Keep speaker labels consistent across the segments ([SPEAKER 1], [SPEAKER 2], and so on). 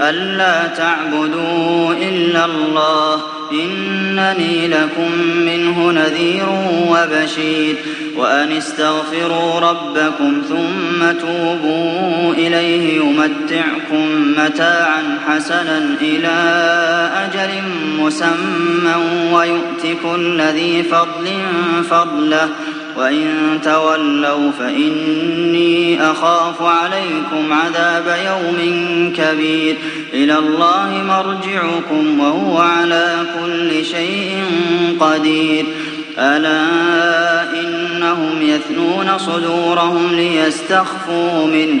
[SPEAKER 1] ألا تعبدوا إلا الله إنني لكم منه نذير وبشير وأن استغفروا ربكم ثم توبوا إليه يمتعكم متاعا حسنا إلى أجل مسمى ويؤت كل ذي فضل فضله وإن تولوا فإني أخاف عليكم عذاب يوم كبير. إلى الله مرجعكم وهو على كل شيء قدير. ألا إنهم يثنون صدورهم ليستخفوا منه.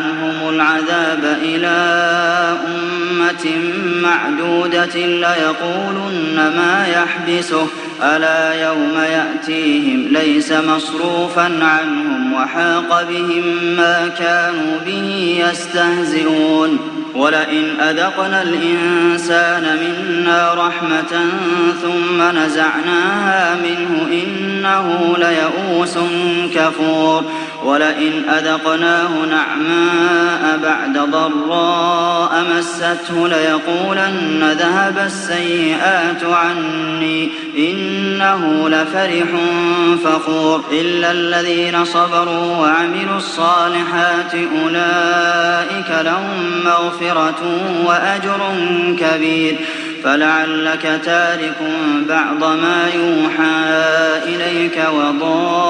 [SPEAKER 1] عنهم العذاب إلى أمة معدودة ليقولن ما يحبسه. ألا يوم يأتيهم ليس مصروفا عنهم وحاق بهم ما كانوا به يستهزئون. ولئن أذقنا الإنسان منا رحمة ثم نزعناها منه إنه ليئوس كفور. ولئن أذقناه نعماء بعد ضراء مسته ليقولن ذهب السيئات عني إنه لفرح فخور إلا الذين صبروا وعملوا الصالحات أولئك لهم مغفرة وأجر كبير فلعلك تارك بعض ما يوحى إليك وضائق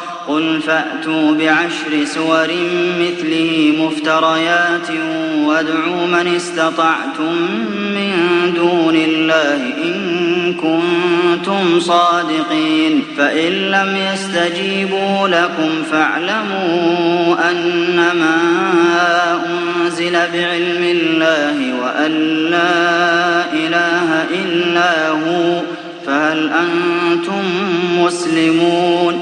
[SPEAKER 1] قل فأتوا بعشر سور مثله مفتريات وادعوا من استطعتم من دون الله إن كنتم صادقين فإن لم يستجيبوا لكم فاعلموا أنما أنزل بعلم الله وأن لا إله إلا هو فهل أنتم مسلمون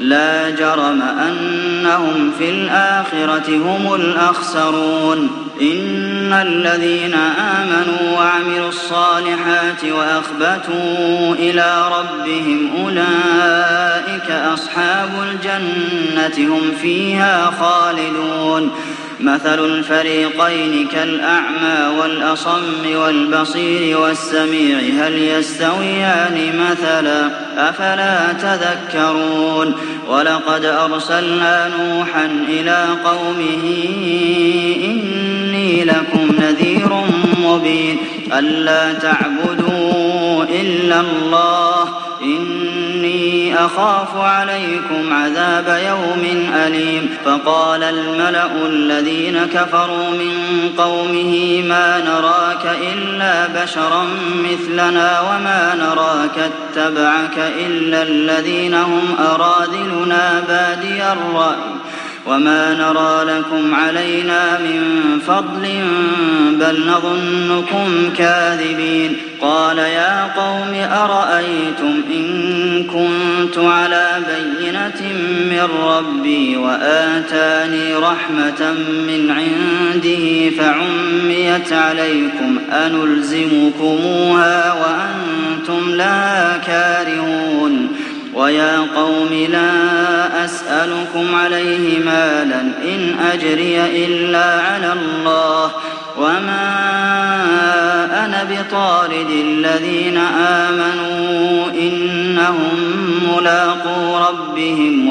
[SPEAKER 1] لا جرم أنهم في الآخرة هم الأخسرون. إن الذين آمنوا وعملوا الصالحات وأخبتوا إلى ربهم أولئك أصحاب الجنة هم فيها خالدون. مثل الفريقين كالأعمى والأصم والبصير والسميع هل يستويان مثلا؟ أفلا تذكرون؟ ولقد أرسلنا نوحا إلى قومه إني لكم نذير مبين ألا تعبدوا إلا الله إني أخاف عليكم عذاب يوم أليم فقال الملأ الذين كفروا من قومه ما نراك إلا بشرا مثلنا وما نراك اتبعك إلا الذين هم أرادلنا بادي الرأي وما نرى لكم علينا من فضل بل نظنكم كاذبين قال يا قوم أرأيتم إن كنت على بينة من ربي وآتاني رحمة من عنده فعميت عليكم أنلزمكموها وأنتم لا كارهون ويا قوم لا أسألكم عليه مالا إن أجري إلا على الله وما أنا بطارد الذين آمنوا إنهم ملاقو ربهم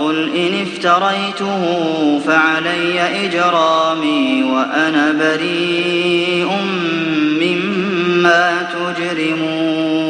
[SPEAKER 1] قل إن افتريته فعلي إجرامي وأنا بريء مما تجرمون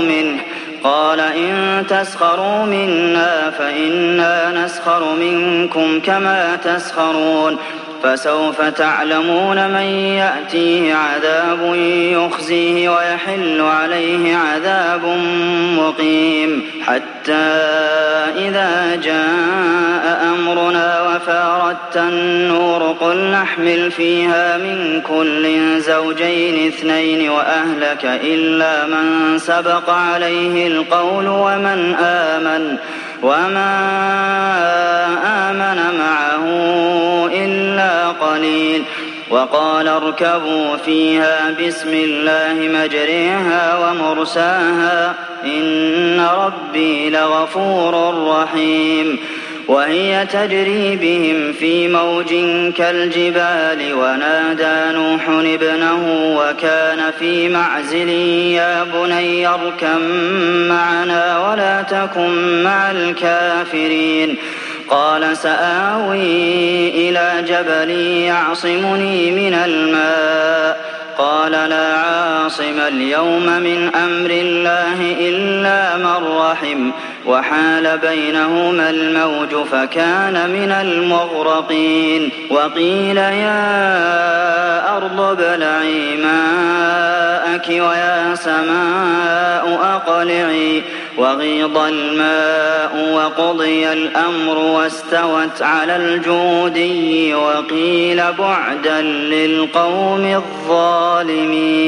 [SPEAKER 1] منه قال إن تسخروا منا فإنا نسخر منكم كما تسخرون فسوف تعلمون من يأتيه عذاب يخزيه ويحل عليه عذاب مقيم حتى إذا جاء أمرنا وفاردت النور قل نحمل فيها من كل زوجين اثنين وأهلك إلا من سبق عليه القول ومن آمن وما آمن معه إلا قليل وقال اركبوا فيها بسم الله مجريها ومرساها إن ربي لغفور رحيم وهي تجري بهم في موج كالجبال ونادى نوح ابنه وكان في معزل يا بني اركم معنا تكن مع الكافرين. قال سآوي إلى جبل يعصمني من الماء. قال لا عاصم اليوم من أمر الله إلا من رحم. وحال بينهما الموج فكان من المغرقين. وقيل يا أرض ابلعي ماءك ويا سماء أقلعي. وغيض الماء وقضي الأمر واستوت على الجودي وقيل بعدا للقوم الظالمين.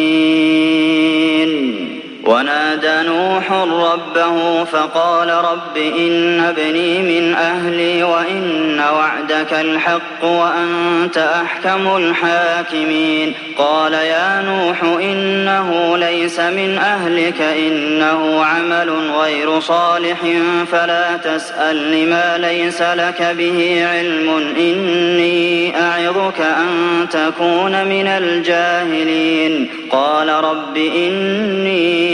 [SPEAKER 1] ونادى نوح ربه فقال رب إن ابني من أهلي وإن وعدك الحق وأنت أحكم الحاكمين. قال يا نوح إنه ليس من أهلك إنه عمل غير صالح فلا تسأل لما ليس لك به علم إني أعظك أن تكون من الجاهلين. قال رب إني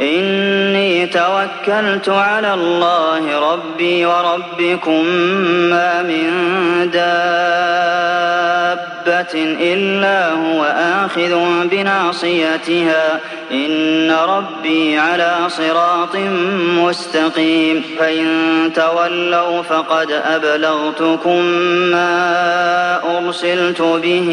[SPEAKER 1] إني توكلت على الله ربي وربكم ما من دابة إلا هو آخذ بناصيتها إن ربي على صراط مستقيم فإن تولوا فقد أبلغتكم ما أرسلت به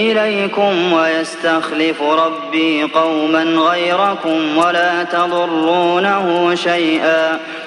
[SPEAKER 1] إليكم ويستخلف ربي قوما غيركم ولا تضرونه شيئا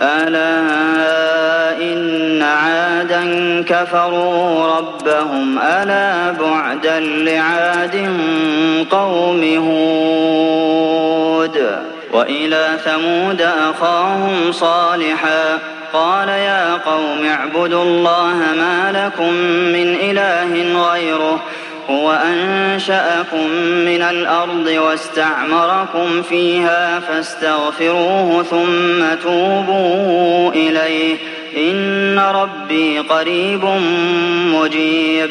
[SPEAKER 1] ألا إن عادا كفروا ربهم ألا بعدا لعاد قوم هود وإلى ثمود أخاهم صالحا قال يا قوم اعبدوا الله ما لكم من إله غيره هو أنشأكم من الأرض واستعمركم فيها فاستغفروه ثم توبوا إليه. إن ربي قريب مجيب.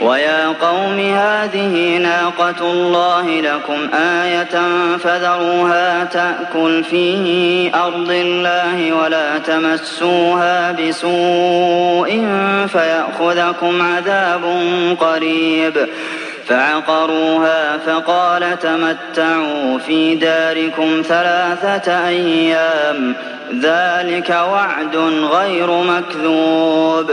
[SPEAKER 1] ويا قوم هذه ناقة الله لكم آية فذروها تأكل في أرض الله ولا تمسوها بسوء فيأخذكم عذاب قريب. فعقروها فقال تمتعوا في داركم ثلاثة أيام. ذلك وعد غير مكذوب.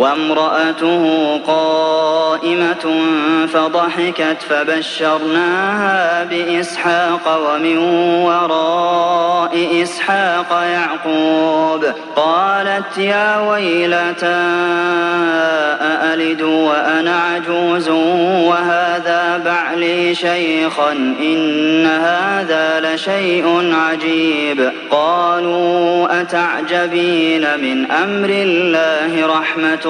[SPEAKER 1] وامرأته قائمة فضحكت فبشرناها بإسحاق ومن وراء إسحاق يعقوب. قالت يا ويلتى أألد وأنا عجوز وهذا بعلي شيخا إن هذا لشيء عجيب. قالوا أتعجبين من أمر الله رحمة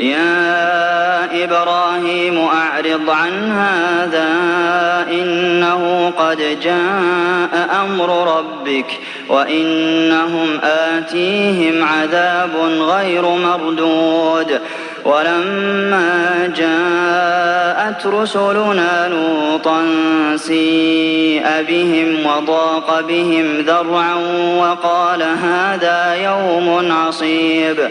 [SPEAKER 1] يا إبراهيم أعرض عن هذا إنه قد جاء أمر ربك وإنهم آتيهم عذاب غير مردود. ولما جاءت رسلنا لوطا سيء بهم وضاق بهم ذرعا وقال هذا يوم عصيب.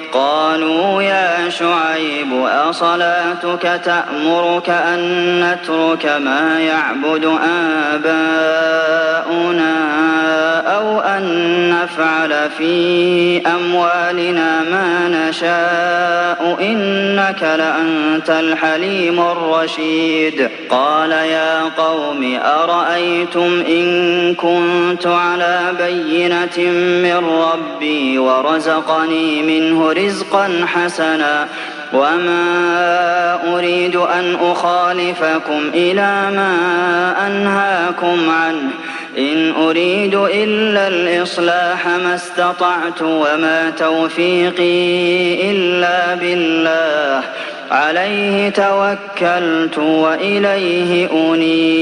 [SPEAKER 1] قالوا يا شعيب أصلاتك تأمرك أن نترك ما يعبد آباؤنا أو أن نفعل في أموالنا ما نشاء؟ إنك لأنت الحليم الرشيد. قال يا قوم أرأيتم إن كنت على بينة من ربي ورزقني منه رزقا حسنا. وما أريد أن أخالفكم إلى ما أنهاكم عنه. إن أريد إلا الإصلاح ما استطعت وما توفيقي إلا بالله. عليه توكلت وإليه أنيب.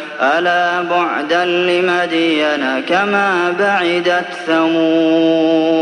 [SPEAKER 1] ألا بعدا لمدين كما بعدت ثمود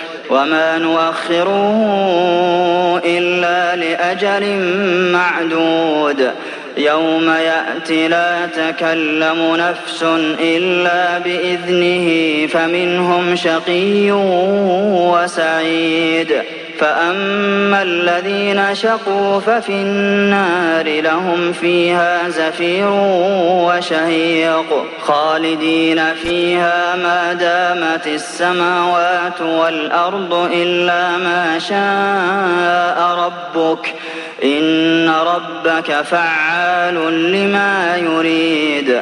[SPEAKER 1] وما نؤخره إلا لأجل معدود يوم يأتي لا تكلم نفس إلا بإذنه فمنهم شقي وسعيد فأما الذين شقوا ففي النار لهم فيها زفير وشهيق خالدين فيها ما دامت السماوات والأرض إلا ما شاء ربك إن ربك فعال لما يريد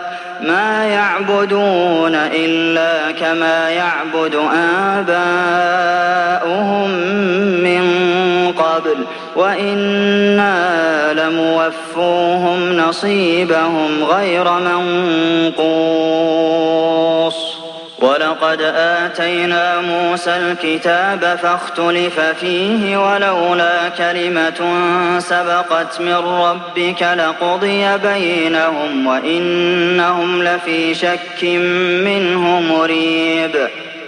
[SPEAKER 1] ما يعبدون إلا كما يعبد آباؤهم من قبل وإنا لموفوهم نصيبهم غير منقوص. ولقد آتينا موسى الكتاب فاختلف فيه ولولا كلمة سبقت من ربك لقضي بينهم وإنهم لفي شك منه مريب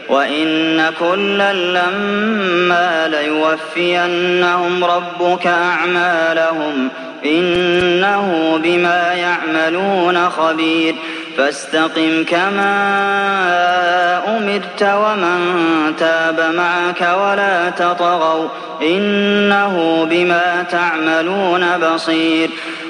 [SPEAKER 1] وإن كلا لما ليوفينهم ربك أعمالهم إنه بما يعملون خبير فاستقم كما أمرت ومن تاب معك ولا تطغوا إنه بما تعملون بصير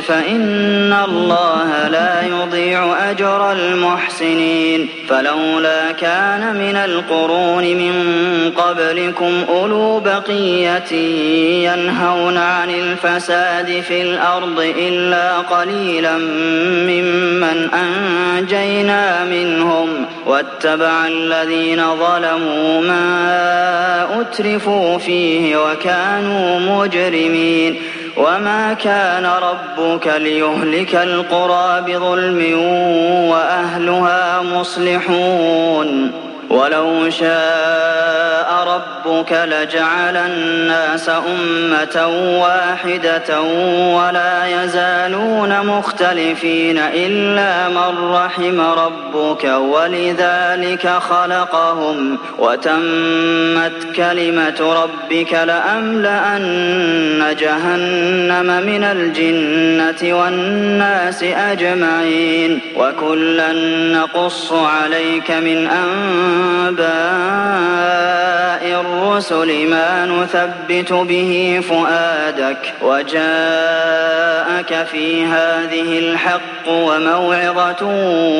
[SPEAKER 1] فإن الله لا يضيع أجر المحسنين فلولا كان من القرون من قبلكم أولو بقية ينهون عن الفساد في الأرض إلا قليلا ممن أنجينا منهم واتبع الذين ظلموا ما أترفوا فيه وكانوا مجرمين وما كان ربك ليهلك القرى بظلم وأهلها مصلحون ولو شاء ربك لجعل الناس أمة واحدة ولا يزالون مختلفين إلا من رحم ربك ولذلك خلقهم وتمت كلمة ربك لأملأن جهنم من الجنة والناس أجمعين وكلا نقص عليك من أنباء الرسل ما نثبت به فؤادك وجاءك في هذه الحق وموعظة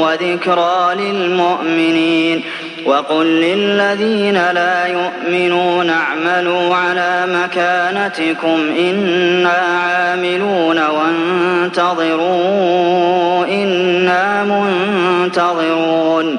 [SPEAKER 1] وذكرى للمؤمنين وقل للذين لا يؤمنون اعملوا على مكانتكم إنا عاملون وانتظروا إنا منتظرون